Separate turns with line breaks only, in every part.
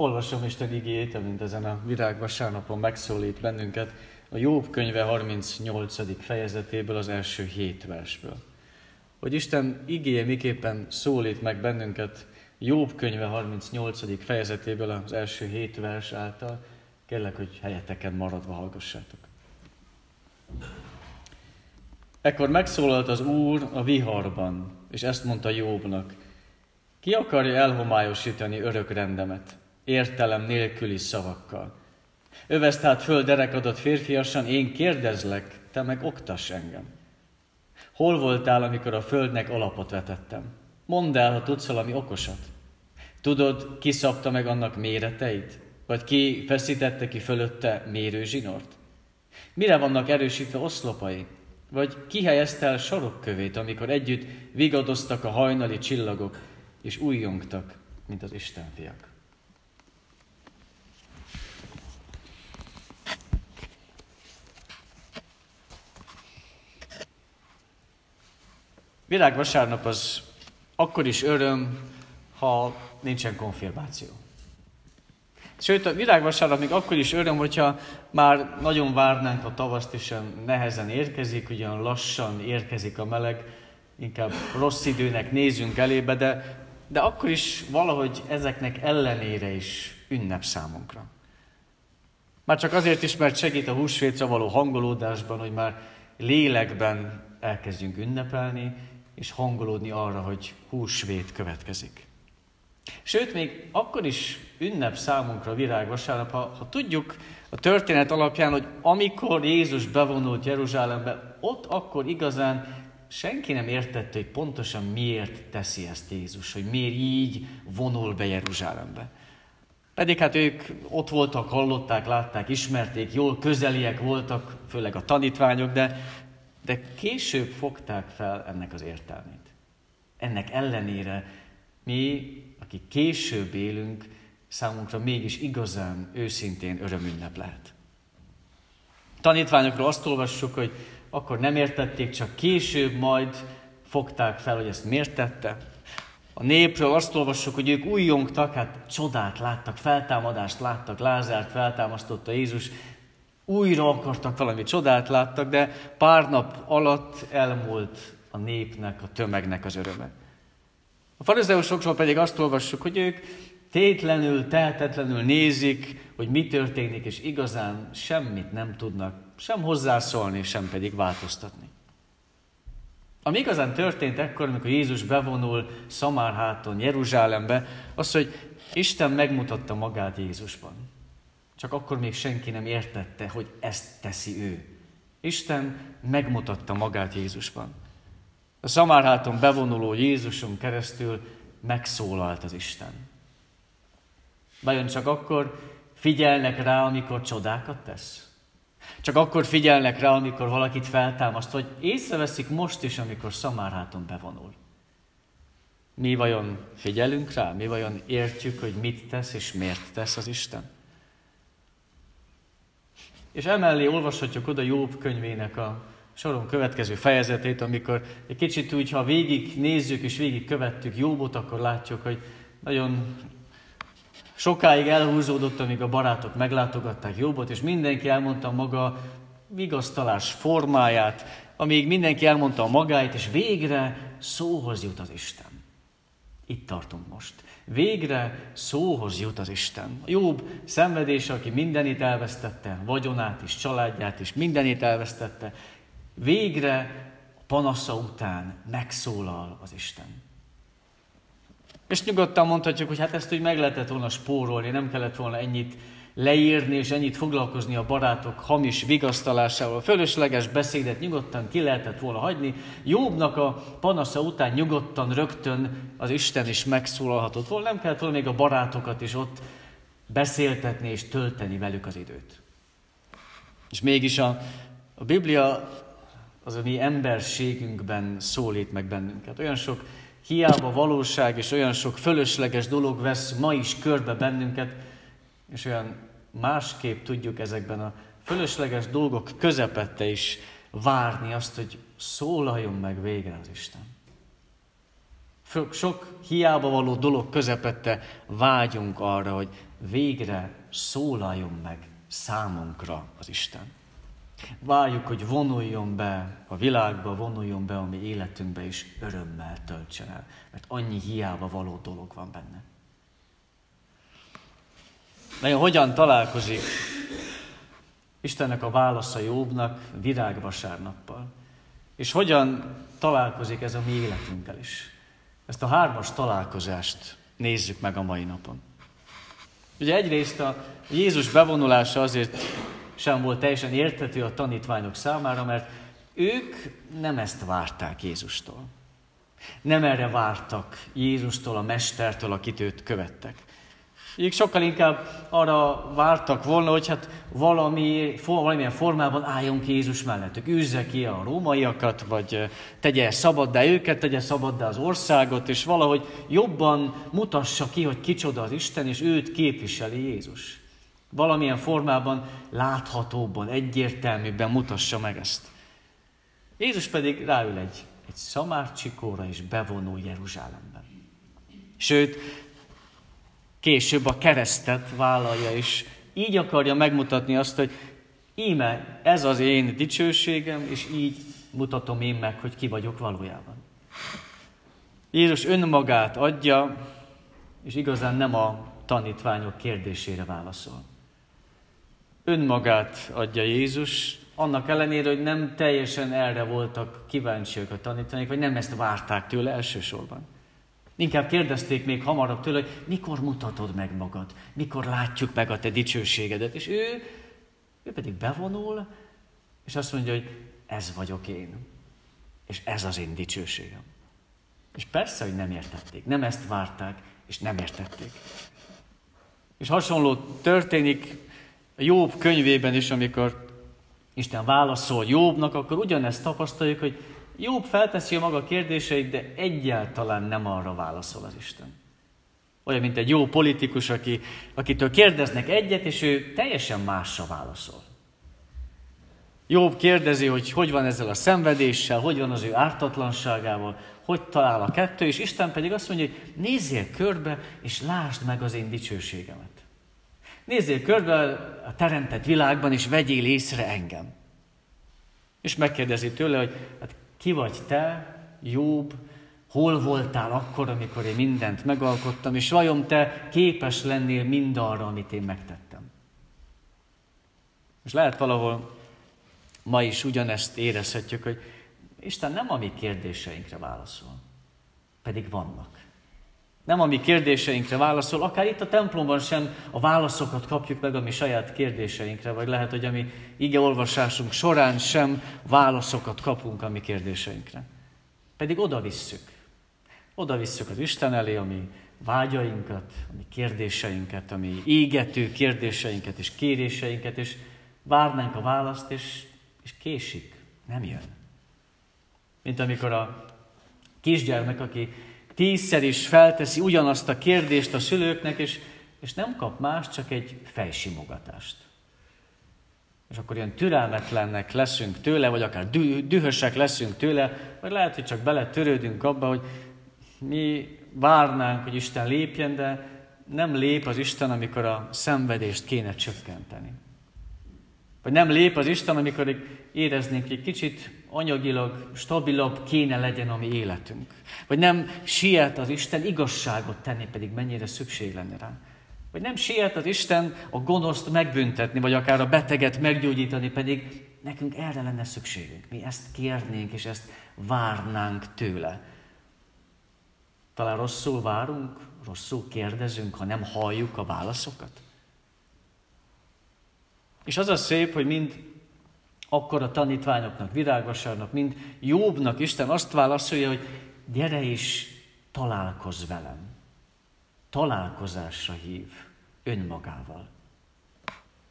Olvasom Isten igéjét, amint ezen a virágvasárnapon megszólít bennünket a Jobb könyve 38. fejezetéből, az első hét versből. Hogy Isten igéje miképpen szólít meg bennünket Jobb könyve 38. fejezetéből az első hét vers által, kérlek, hogy helyeteken maradva hallgassátok. Ekkor megszólalt az Úr a viharban, és ezt mondta Jobbnak, ki akarja elhomályosítani örök rendemet? Értelem nélküli szavakkal. Övesz tehát föl derekadat férfiasan, én kérdezlek, te meg oktass engem. Hol voltál, amikor a földnek alapot vetettem? Mondd el, ha tudsz valami okosat. Tudod, ki szabta meg annak méreteit? Vagy ki feszítette ki fölötte mérőzsinort? Mire vannak erősítve oszlopai? Vagy ki helyezte el sarokkövét, amikor együtt vigadoztak a hajnali csillagok, és újjongtak, mint az Isten fiak? Virágvasárnap az akkor is öröm, ha nincsen konfirmáció. Sőt, a virágvasárnap még akkor is öröm, hogyha már nagyon várnánk a tavaszt, és nehezen érkezik, ugyan lassan érkezik a meleg, inkább rossz időnek nézünk elébe, de, de akkor is valahogy ezeknek ellenére is ünnep számunkra. Már csak azért is, mert segít a húsvétra való hangolódásban, hogy már lélekben elkezdjünk ünnepelni, és hangolódni arra, hogy húsvét következik. Sőt, még akkor is ünnep számunkra virágvasárnap, ha, ha tudjuk a történet alapján, hogy amikor Jézus bevonult Jeruzsálembe, ott akkor igazán senki nem értette, hogy pontosan miért teszi ezt Jézus, hogy miért így vonul be Jeruzsálembe. Pedig hát ők ott voltak, hallották, látták, ismerték, jól közeliek voltak, főleg a tanítványok, de de később fogták fel ennek az értelmét. Ennek ellenére mi, akik később élünk, számunkra mégis igazán, őszintén örömünnep lehet. Tanítványokról azt olvassuk, hogy akkor nem értették, csak később majd fogták fel, hogy ezt miért tette. A népről azt olvassuk, hogy ők újjongtak, hát csodát láttak, feltámadást láttak, Lázárt feltámasztotta Jézus, újra akartak valami csodát láttak, de pár nap alatt elmúlt a népnek, a tömegnek az öröme. A farizeusokról pedig azt olvassuk, hogy ők tétlenül, tehetetlenül nézik, hogy mi történik, és igazán semmit nem tudnak sem hozzászólni, sem pedig változtatni. Ami igazán történt ekkor, amikor Jézus bevonul Szamárháton, Jeruzsálembe, az, hogy Isten megmutatta magát Jézusban. Csak akkor még senki nem értette, hogy ezt teszi ő. Isten megmutatta magát Jézusban. A szamárháton bevonuló Jézuson keresztül megszólalt az Isten. Vajon csak akkor figyelnek rá, amikor csodákat tesz? Csak akkor figyelnek rá, amikor valakit feltámaszt, vagy észreveszik most is, amikor szamárháton bevonul. Mi vajon figyelünk rá? Mi vajon értjük, hogy mit tesz és miért tesz az Isten? És emellé olvashatjuk oda Jobb könyvének a soron következő fejezetét, amikor egy kicsit úgy, ha végig nézzük és végig követtük Jobbot, akkor látjuk, hogy nagyon sokáig elhúzódott, amíg a barátok meglátogatták Jobbot, és mindenki elmondta maga vigasztalás formáját, amíg mindenki elmondta a magáit, és végre szóhoz jut az Isten. Itt tartunk most. Végre szóhoz jut az Isten. Jobb szenvedése, aki mindenit elvesztette, vagyonát is, családját is, mindenit elvesztette, végre panasza után megszólal az Isten. És nyugodtan mondhatjuk, hogy hát ezt úgy meg lehetett volna spórolni, nem kellett volna ennyit leírni és ennyit foglalkozni a barátok hamis vigasztalásával. Fölösleges beszédet nyugodtan ki lehetett volna hagyni. Jobbnak a panasza után nyugodtan rögtön az Isten is megszólalhatott volna. Nem kellett volna még a barátokat is ott beszéltetni és tölteni velük az időt. És mégis a, a Biblia az a mi emberségünkben szólít meg bennünket. Olyan sok hiába valóság és olyan sok fölösleges dolog vesz ma is körbe bennünket, és olyan másképp tudjuk ezekben a fölösleges dolgok közepette is várni azt, hogy szólaljon meg végre az Isten. sok hiába való dolog közepette vágyunk arra, hogy végre szólaljon meg számunkra az Isten. Várjuk, hogy vonuljon be a világba, vonuljon be a mi életünkbe, és örömmel töltsen el. Mert annyi hiába való dolog van benne. De hogyan találkozik Istennek a válasza Jobbnak virágvasárnappal? És hogyan találkozik ez a mi életünkkel is? Ezt a hármas találkozást nézzük meg a mai napon. Ugye egyrészt a Jézus bevonulása azért sem volt teljesen értető a tanítványok számára, mert ők nem ezt várták Jézustól. Nem erre vártak Jézustól, a Mestertől, akit őt követtek. Ők sokkal inkább arra vártak volna, hogy hát valami, valamilyen formában álljon ki Jézus mellettük. Űzze ki a rómaiakat, vagy tegye szabaddá őket, tegye szabaddá az országot, és valahogy jobban mutassa ki, hogy kicsoda az Isten, és őt képviseli Jézus. Valamilyen formában láthatóbban, egyértelműbben mutassa meg ezt. Jézus pedig ráül egy, egy szamárcsikóra, és bevonul Jeruzsálemben. Sőt, később a keresztet vállalja, és így akarja megmutatni azt, hogy íme, ez az én dicsőségem, és így mutatom én meg, hogy ki vagyok valójában. Jézus önmagát adja, és igazán nem a tanítványok kérdésére válaszol. Önmagát adja Jézus, annak ellenére, hogy nem teljesen erre voltak kíváncsiak a tanítványok, vagy nem ezt várták tőle elsősorban. Inkább kérdezték még hamarabb tőle, hogy mikor mutatod meg magad, mikor látjuk meg a te dicsőségedet. És ő, ő pedig bevonul, és azt mondja, hogy ez vagyok én, és ez az én dicsőségem. És persze, hogy nem értették, nem ezt várták, és nem értették. És hasonló történik a Jobb könyvében is, amikor Isten válaszol Jobbnak, akkor ugyanezt tapasztaljuk, hogy Jobb felteszi a maga kérdéseit, de egyáltalán nem arra válaszol az Isten. Olyan, mint egy jó politikus, aki, akitől kérdeznek egyet, és ő teljesen másra válaszol. Jobb kérdezi, hogy hogy van ezzel a szenvedéssel, hogy van az ő ártatlanságával, hogy talál a kettő, és Isten pedig azt mondja, hogy nézzél körbe, és lásd meg az én dicsőségemet. Nézzél körbe a teremtett világban, és vegyél észre engem. És megkérdezi tőle, hogy hát ki vagy te, Jobb, hol voltál akkor, amikor én mindent megalkottam, és vajon te képes lennél mindarra, amit én megtettem. És lehet valahol ma is ugyanezt érezhetjük, hogy Isten nem a mi kérdéseinkre válaszol, pedig vannak. Nem a mi kérdéseinkre válaszol, akár itt a templomban sem a válaszokat kapjuk meg a mi saját kérdéseinkre, vagy lehet, hogy a mi igeolvasásunk során sem válaszokat kapunk a mi kérdéseinkre. Pedig oda visszük. Oda visszük az Isten elé a mi vágyainkat, a mi kérdéseinket, a mi égető kérdéseinket és kéréseinket, és várnánk a választ, és, és késik, nem jön. Mint amikor a kisgyermek, aki tízszer is felteszi ugyanazt a kérdést a szülőknek, és, és nem kap más, csak egy fejsimogatást. És akkor ilyen türelmetlennek leszünk tőle, vagy akár dühösek leszünk tőle, vagy lehet, hogy csak beletörődünk abba, hogy mi várnánk, hogy Isten lépjen, de nem lép az Isten, amikor a szenvedést kéne csökkenteni. Vagy nem lép az Isten, amikor éreznénk, egy kicsit anyagilag stabilabb kéne legyen a mi életünk. Vagy nem siet az Isten igazságot tenni, pedig mennyire szükség lenne rá. Vagy nem siet az Isten a gonoszt megbüntetni, vagy akár a beteget meggyógyítani, pedig nekünk erre lenne szükségünk. Mi ezt kérnénk, és ezt várnánk tőle. Talán rosszul várunk, rosszul kérdezünk, ha nem halljuk a válaszokat. És az a szép, hogy mind akkor a tanítványoknak, virágvasárnak, mind Jobbnak Isten azt válaszolja, hogy gyere is, találkozz velem. Találkozásra hív önmagával.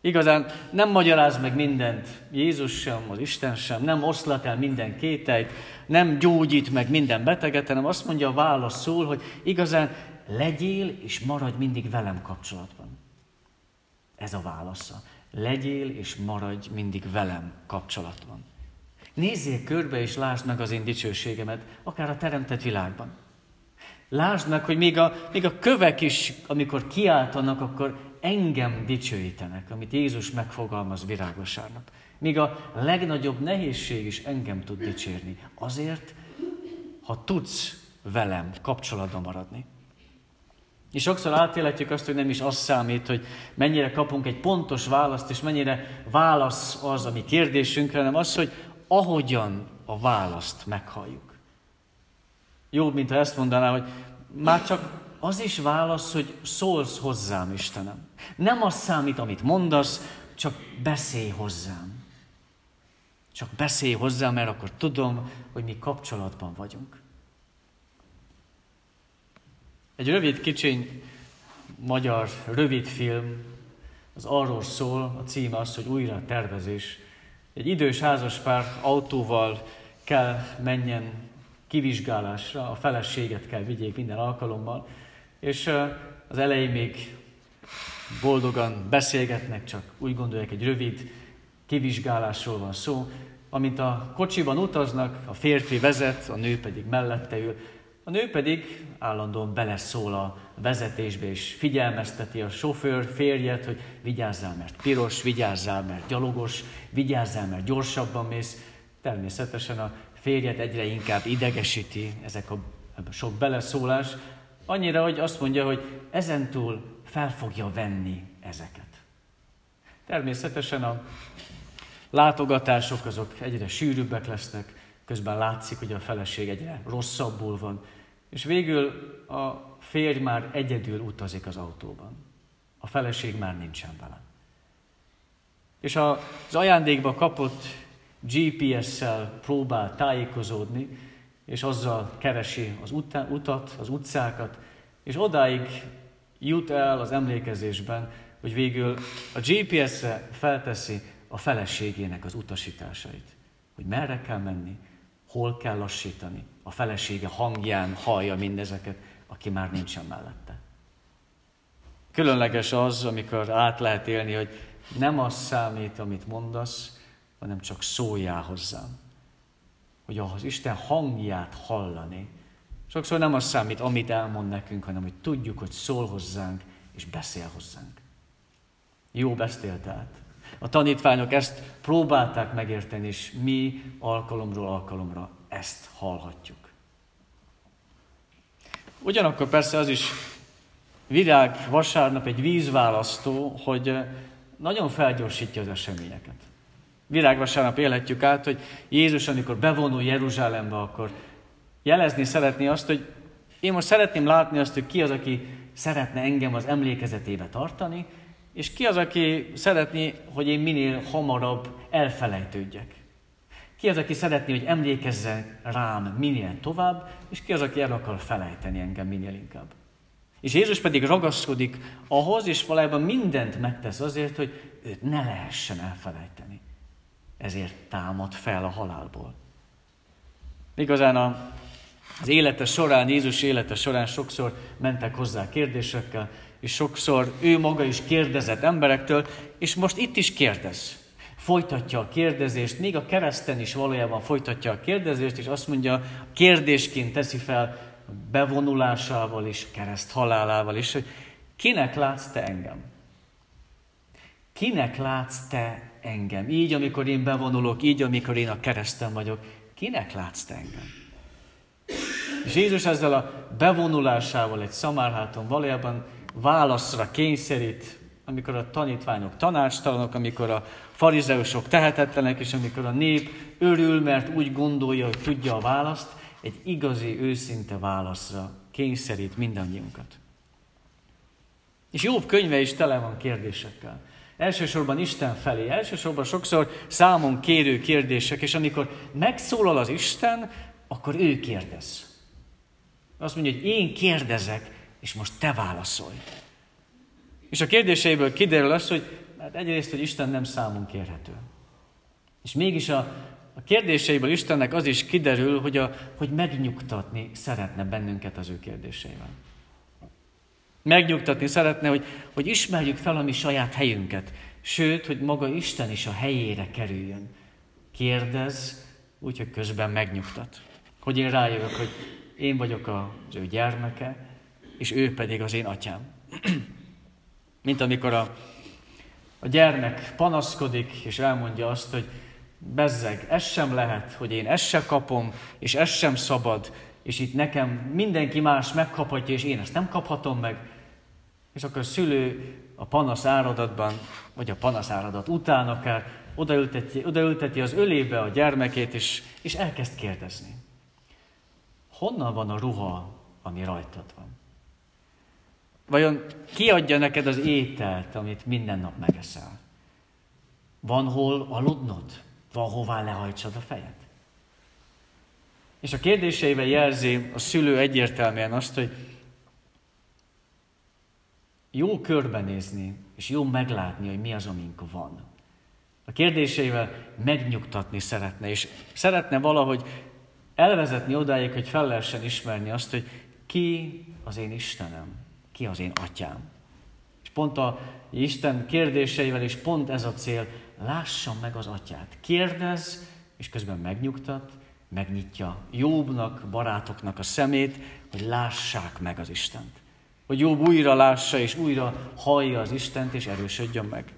Igazán nem magyaráz meg mindent Jézus sem, az Isten sem, nem oszlat el minden kételyt, nem gyógyít meg minden beteget, hanem azt mondja a válasz szól, hogy igazán legyél és maradj mindig velem kapcsolatban. Ez a válasza legyél és maradj mindig velem kapcsolatban. Nézzél körbe és lásd meg az én dicsőségemet, akár a teremtett világban. Lásd meg, hogy még a, még a kövek is, amikor kiáltanak, akkor engem dicsőítenek, amit Jézus megfogalmaz virágosárnap. Míg a legnagyobb nehézség is engem tud dicsérni. Azért, ha tudsz velem kapcsolatban maradni. És sokszor átéletjük azt, hogy nem is az számít, hogy mennyire kapunk egy pontos választ, és mennyire válasz az a mi kérdésünkre, hanem az, hogy ahogyan a választ meghalljuk. Jobb, mint ha ezt mondaná, hogy már csak az is válasz, hogy szólsz hozzám, Istenem. Nem az számít, amit mondasz, csak beszélj hozzám. Csak beszélj hozzám, mert akkor tudom, hogy mi kapcsolatban vagyunk. Egy rövid, kicsiny magyar rövidfilm, az arról szól, a címe az, hogy újra tervezés. Egy idős házaspár autóval kell menjen kivizsgálásra, a feleséget kell vigyék minden alkalommal, és az elején még boldogan beszélgetnek, csak úgy gondolják, egy rövid kivizsgálásról van szó. Amint a kocsiban utaznak, a férfi vezet, a nő pedig mellette ül, a nő pedig állandóan beleszól a vezetésbe, és figyelmezteti a sofőr férjet, hogy vigyázzál, mert piros, vigyázzál, mert gyalogos, vigyázzál, mert gyorsabban mész. Természetesen a férjet egyre inkább idegesíti ezek a, sok beleszólás, annyira, hogy azt mondja, hogy ezentúl fel fogja venni ezeket. Természetesen a látogatások azok egyre sűrűbbek lesznek, közben látszik, hogy a feleség egyre rosszabbul van, és végül a férj már egyedül utazik az autóban. A feleség már nincsen vele. És az ajándékba kapott GPS-szel próbál tájékozódni, és azzal keresi az utat, az utcákat, és odáig jut el az emlékezésben, hogy végül a GPS-re felteszi a feleségének az utasításait. Hogy merre kell menni, hol kell lassítani. A felesége hangján hallja mindezeket, aki már nincsen mellette. Különleges az, amikor át lehet élni, hogy nem az számít, amit mondasz, hanem csak szóljál hozzám. Hogy az Isten hangját hallani. Sokszor nem az számít, amit elmond nekünk, hanem hogy tudjuk, hogy szól hozzánk és beszél hozzánk. Jó beszélt át. A tanítványok ezt próbálták megérteni, és mi alkalomról alkalomra ezt hallhatjuk. Ugyanakkor persze az is virág vasárnap egy vízválasztó, hogy nagyon felgyorsítja az eseményeket. Virágvasárnap élhetjük át, hogy Jézus, amikor bevonul Jeruzsálembe, akkor jelezni szeretné azt, hogy én most szeretném látni azt, hogy ki az, aki szeretne engem az emlékezetébe tartani, és ki az, aki szeretné, hogy én minél hamarabb elfelejtődjek. Ki az, aki szeretné, hogy emlékezzen rám minél tovább, és ki az, aki el akar felejteni engem minél inkább. És Jézus pedig ragaszkodik ahhoz, és valójában mindent megtesz azért, hogy őt ne lehessen elfelejteni. Ezért támad fel a halálból. Igazán a, az élete során, Jézus élete során sokszor mentek hozzá kérdésekkel, és sokszor ő maga is kérdezett emberektől, és most itt is kérdez. Folytatja a kérdezést, még a kereszten is valójában folytatja a kérdezést, és azt mondja, kérdésként teszi fel bevonulásával is, kereszt halálával is, hogy kinek látsz te engem? Kinek látsz te engem? Így, amikor én bevonulok, így, amikor én a kereszten vagyok, kinek látsz te engem? És Jézus ezzel a bevonulásával egy szamárháton valójában válaszra kényszerít, amikor a tanítványok tanácstalanok, amikor a farizeusok tehetetlenek, és amikor a nép örül, mert úgy gondolja, hogy tudja a választ, egy igazi, őszinte válaszra kényszerít mindannyiunkat. És jobb könyve is tele van kérdésekkel. Elsősorban Isten felé, elsősorban sokszor számon kérő kérdések, és amikor megszólal az Isten, akkor ő kérdez. Azt mondja, hogy én kérdezek, és most te válaszolj. És a kérdéseiből kiderül az, hogy hát egyrészt, hogy Isten nem számunk kérhető. És mégis a, a kérdéseiből Istennek az is kiderül, hogy, a, hogy megnyugtatni szeretne bennünket az ő kérdéseivel. Megnyugtatni szeretne, hogy, hogy ismerjük fel a mi saját helyünket. Sőt, hogy maga Isten is a helyére kerüljön. Kérdez, úgyhogy közben megnyugtat. Hogy én rájövök, hogy én vagyok az ő gyermeke, és ő pedig az én atyám. Mint amikor a, a gyermek panaszkodik, és elmondja azt, hogy bezzeg, ez sem lehet, hogy én ezt sem kapom, és ez sem szabad, és itt nekem mindenki más megkaphatja, és én ezt nem kaphatom meg. És akkor a szülő a panasz áradatban, vagy a panasz áradat után akár odaülteti, odaülteti az ölébe a gyermekét, és, és elkezd kérdezni. Honnan van a ruha, ami rajtad van? Vajon ki adja neked az ételt, amit minden nap megeszel? Van hol aludnod? Van hová lehajtsad a fejed? És a kérdéseivel jelzi a szülő egyértelműen azt, hogy jó körbenézni, és jó meglátni, hogy mi az, amink van. A kérdéseivel megnyugtatni szeretne, és szeretne valahogy elvezetni odáig, hogy fel lehessen ismerni azt, hogy ki az én Istenem, ki az én atyám. És pont a Isten kérdéseivel is pont ez a cél, lássam meg az atyát. Kérdez, és közben megnyugtat, megnyitja Jobbnak, barátoknak a szemét, hogy lássák meg az Istent. Hogy Jobb újra lássa, és újra hallja az Istent, és erősödjön meg.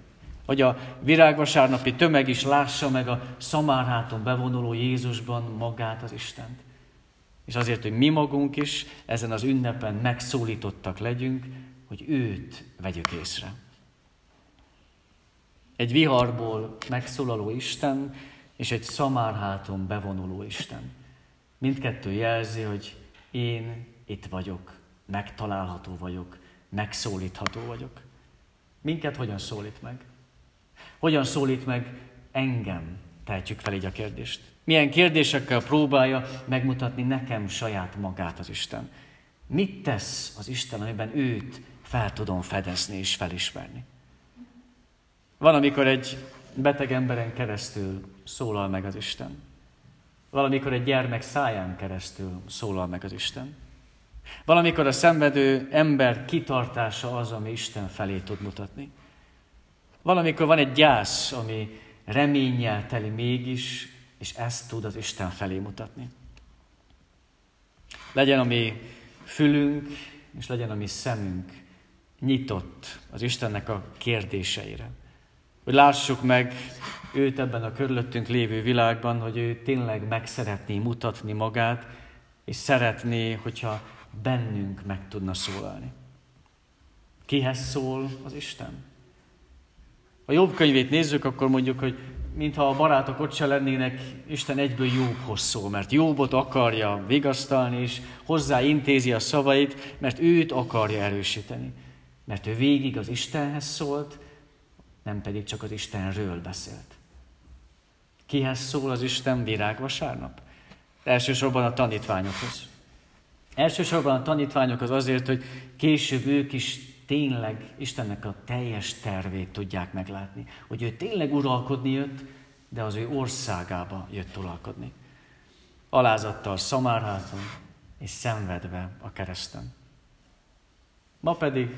Hogy a virágvasárnapi tömeg is lássa meg a szamárháton bevonuló Jézusban magát az Istent. És azért, hogy mi magunk is ezen az ünnepen megszólítottak legyünk, hogy őt vegyük észre. Egy viharból megszólaló Isten, és egy szamárháton bevonuló Isten. Mindkettő jelzi, hogy én itt vagyok, megtalálható vagyok, megszólítható vagyok. Minket hogyan szólít meg? Hogyan szólít meg engem? Tehetjük fel így a kérdést. Milyen kérdésekkel próbálja megmutatni nekem saját magát az Isten? Mit tesz az Isten, amiben őt fel tudom fedezni és felismerni? Van, amikor egy beteg emberen keresztül szólal meg az Isten. Valamikor egy gyermek száján keresztül szólal meg az Isten. Valamikor a szenvedő ember kitartása az, ami Isten felé tud mutatni. Valamikor van egy gyász, ami reménnyel teli mégis, és ezt tud az Isten felé mutatni. Legyen a mi fülünk, és legyen a mi szemünk nyitott az Istennek a kérdéseire. Hogy lássuk meg őt ebben a körülöttünk lévő világban, hogy ő tényleg meg szeretné mutatni magát, és szeretné, hogyha bennünk meg tudna szólalni. Kihez szól az Isten? Ha jobb könyvét nézzük, akkor mondjuk, hogy mintha a barátok ott se lennének, Isten egyből Jobbhoz szól, mert Jobbot akarja vigasztalni, és hozzá intézi a szavait, mert őt akarja erősíteni. Mert ő végig az Istenhez szólt, nem pedig csak az Istenről beszélt. Kihez szól az Isten virágvasárnap? Elsősorban a tanítványokhoz. Elsősorban a tanítványok az azért, hogy később ők is tényleg Istennek a teljes tervét tudják meglátni. Hogy ő tényleg uralkodni jött, de az ő országába jött uralkodni. Alázattal szamárháton és szenvedve a kereszten. Ma pedig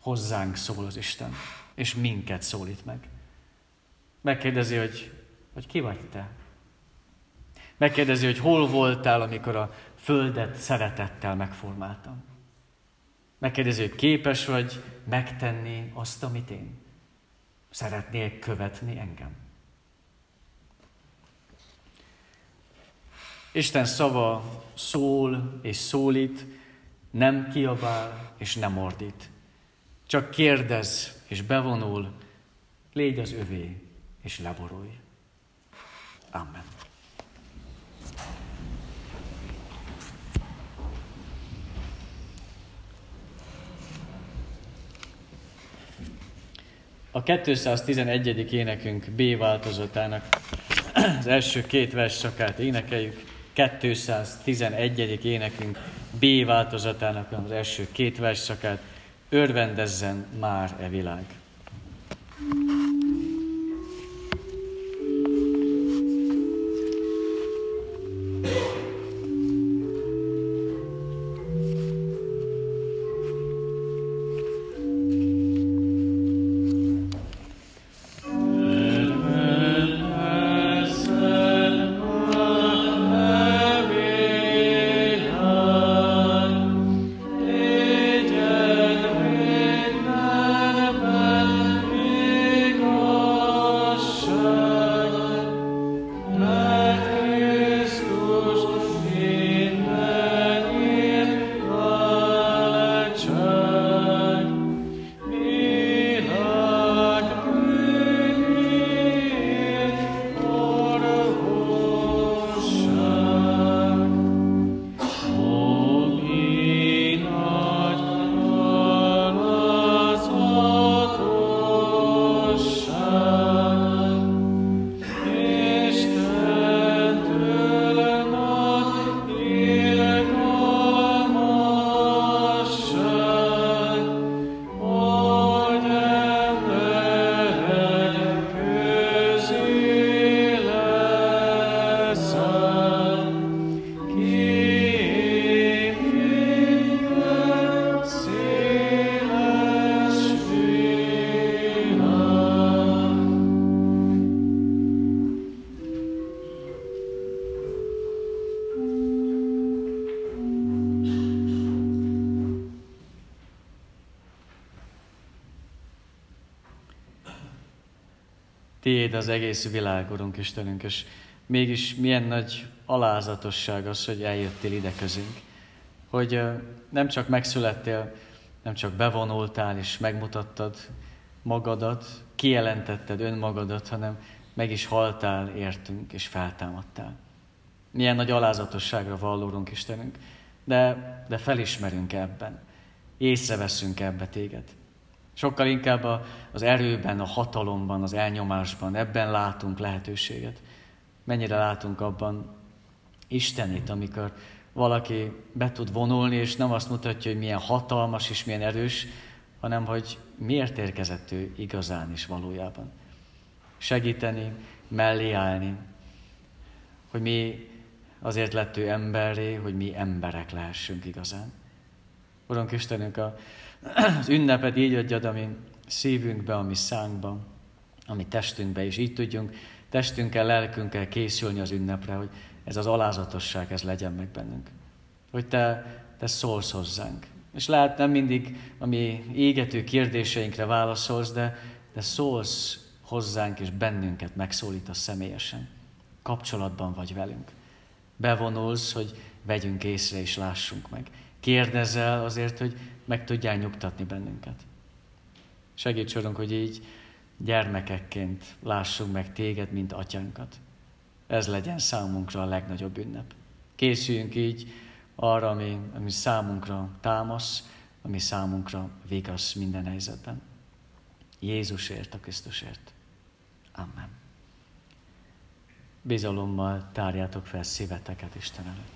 hozzánk szól az Isten és minket szólít meg. Megkérdezi, hogy, hogy ki vagy te? Megkérdezi, hogy hol voltál, amikor a földet szeretettel megformáltam. Megkérdezi, hogy képes vagy megtenni azt, amit én. Szeretnél követni engem. Isten szava szól és szólít, nem kiabál és nem ordít. Csak kérdez és bevonul, légy az övé, és leborulj. Amen. A 211. énekünk B változatának az első két versszakát énekeljük. 211. énekünk B változatának az első két versszakát örvendezzen már e világ. Tiéd az egész világ, Urunk Istenünk, és mégis milyen nagy alázatosság az, hogy eljöttél ide közünk. Hogy nem csak megszülettél, nem csak bevonultál és megmutattad magadat, kijelentetted önmagadat, hanem meg is haltál értünk és feltámadtál. Milyen nagy alázatosságra vallórunk Istenünk, de, de felismerünk ebben, észreveszünk ebbe téged. Sokkal inkább az erőben, a hatalomban, az elnyomásban, ebben látunk lehetőséget. Mennyire látunk abban Istenét, amikor valaki be tud vonulni, és nem azt mutatja, hogy milyen hatalmas és milyen erős, hanem hogy miért érkezett ő igazán is valójában. Segíteni, mellé állni, hogy mi azért lett ő emberré, hogy mi emberek lehessünk igazán. Urunk Istenünk, a, az ünnepet így adjad a mi szívünkbe, a mi szánkba, a mi testünkbe, és így tudjunk testünkkel, lelkünkkel készülni az ünnepre, hogy ez az alázatosság, ez legyen meg bennünk. Hogy te, te szólsz hozzánk. És lehet nem mindig a mi égető kérdéseinkre válaszolsz, de, de szólsz hozzánk és bennünket megszólítasz személyesen. Kapcsolatban vagy velünk. Bevonulsz, hogy vegyünk észre és lássunk meg. Kérdezel azért, hogy meg tudjál nyugtatni bennünket. Segíts, Urunk, hogy így gyermekekként lássunk meg téged, mint atyánkat. Ez legyen számunkra a legnagyobb ünnep. Készüljünk így arra, ami, ami számunkra támasz, ami számunkra vigasz minden helyzetben. Jézusért, a Krisztusért. Amen. Bizalommal tárjátok fel szíveteket Isten előtt.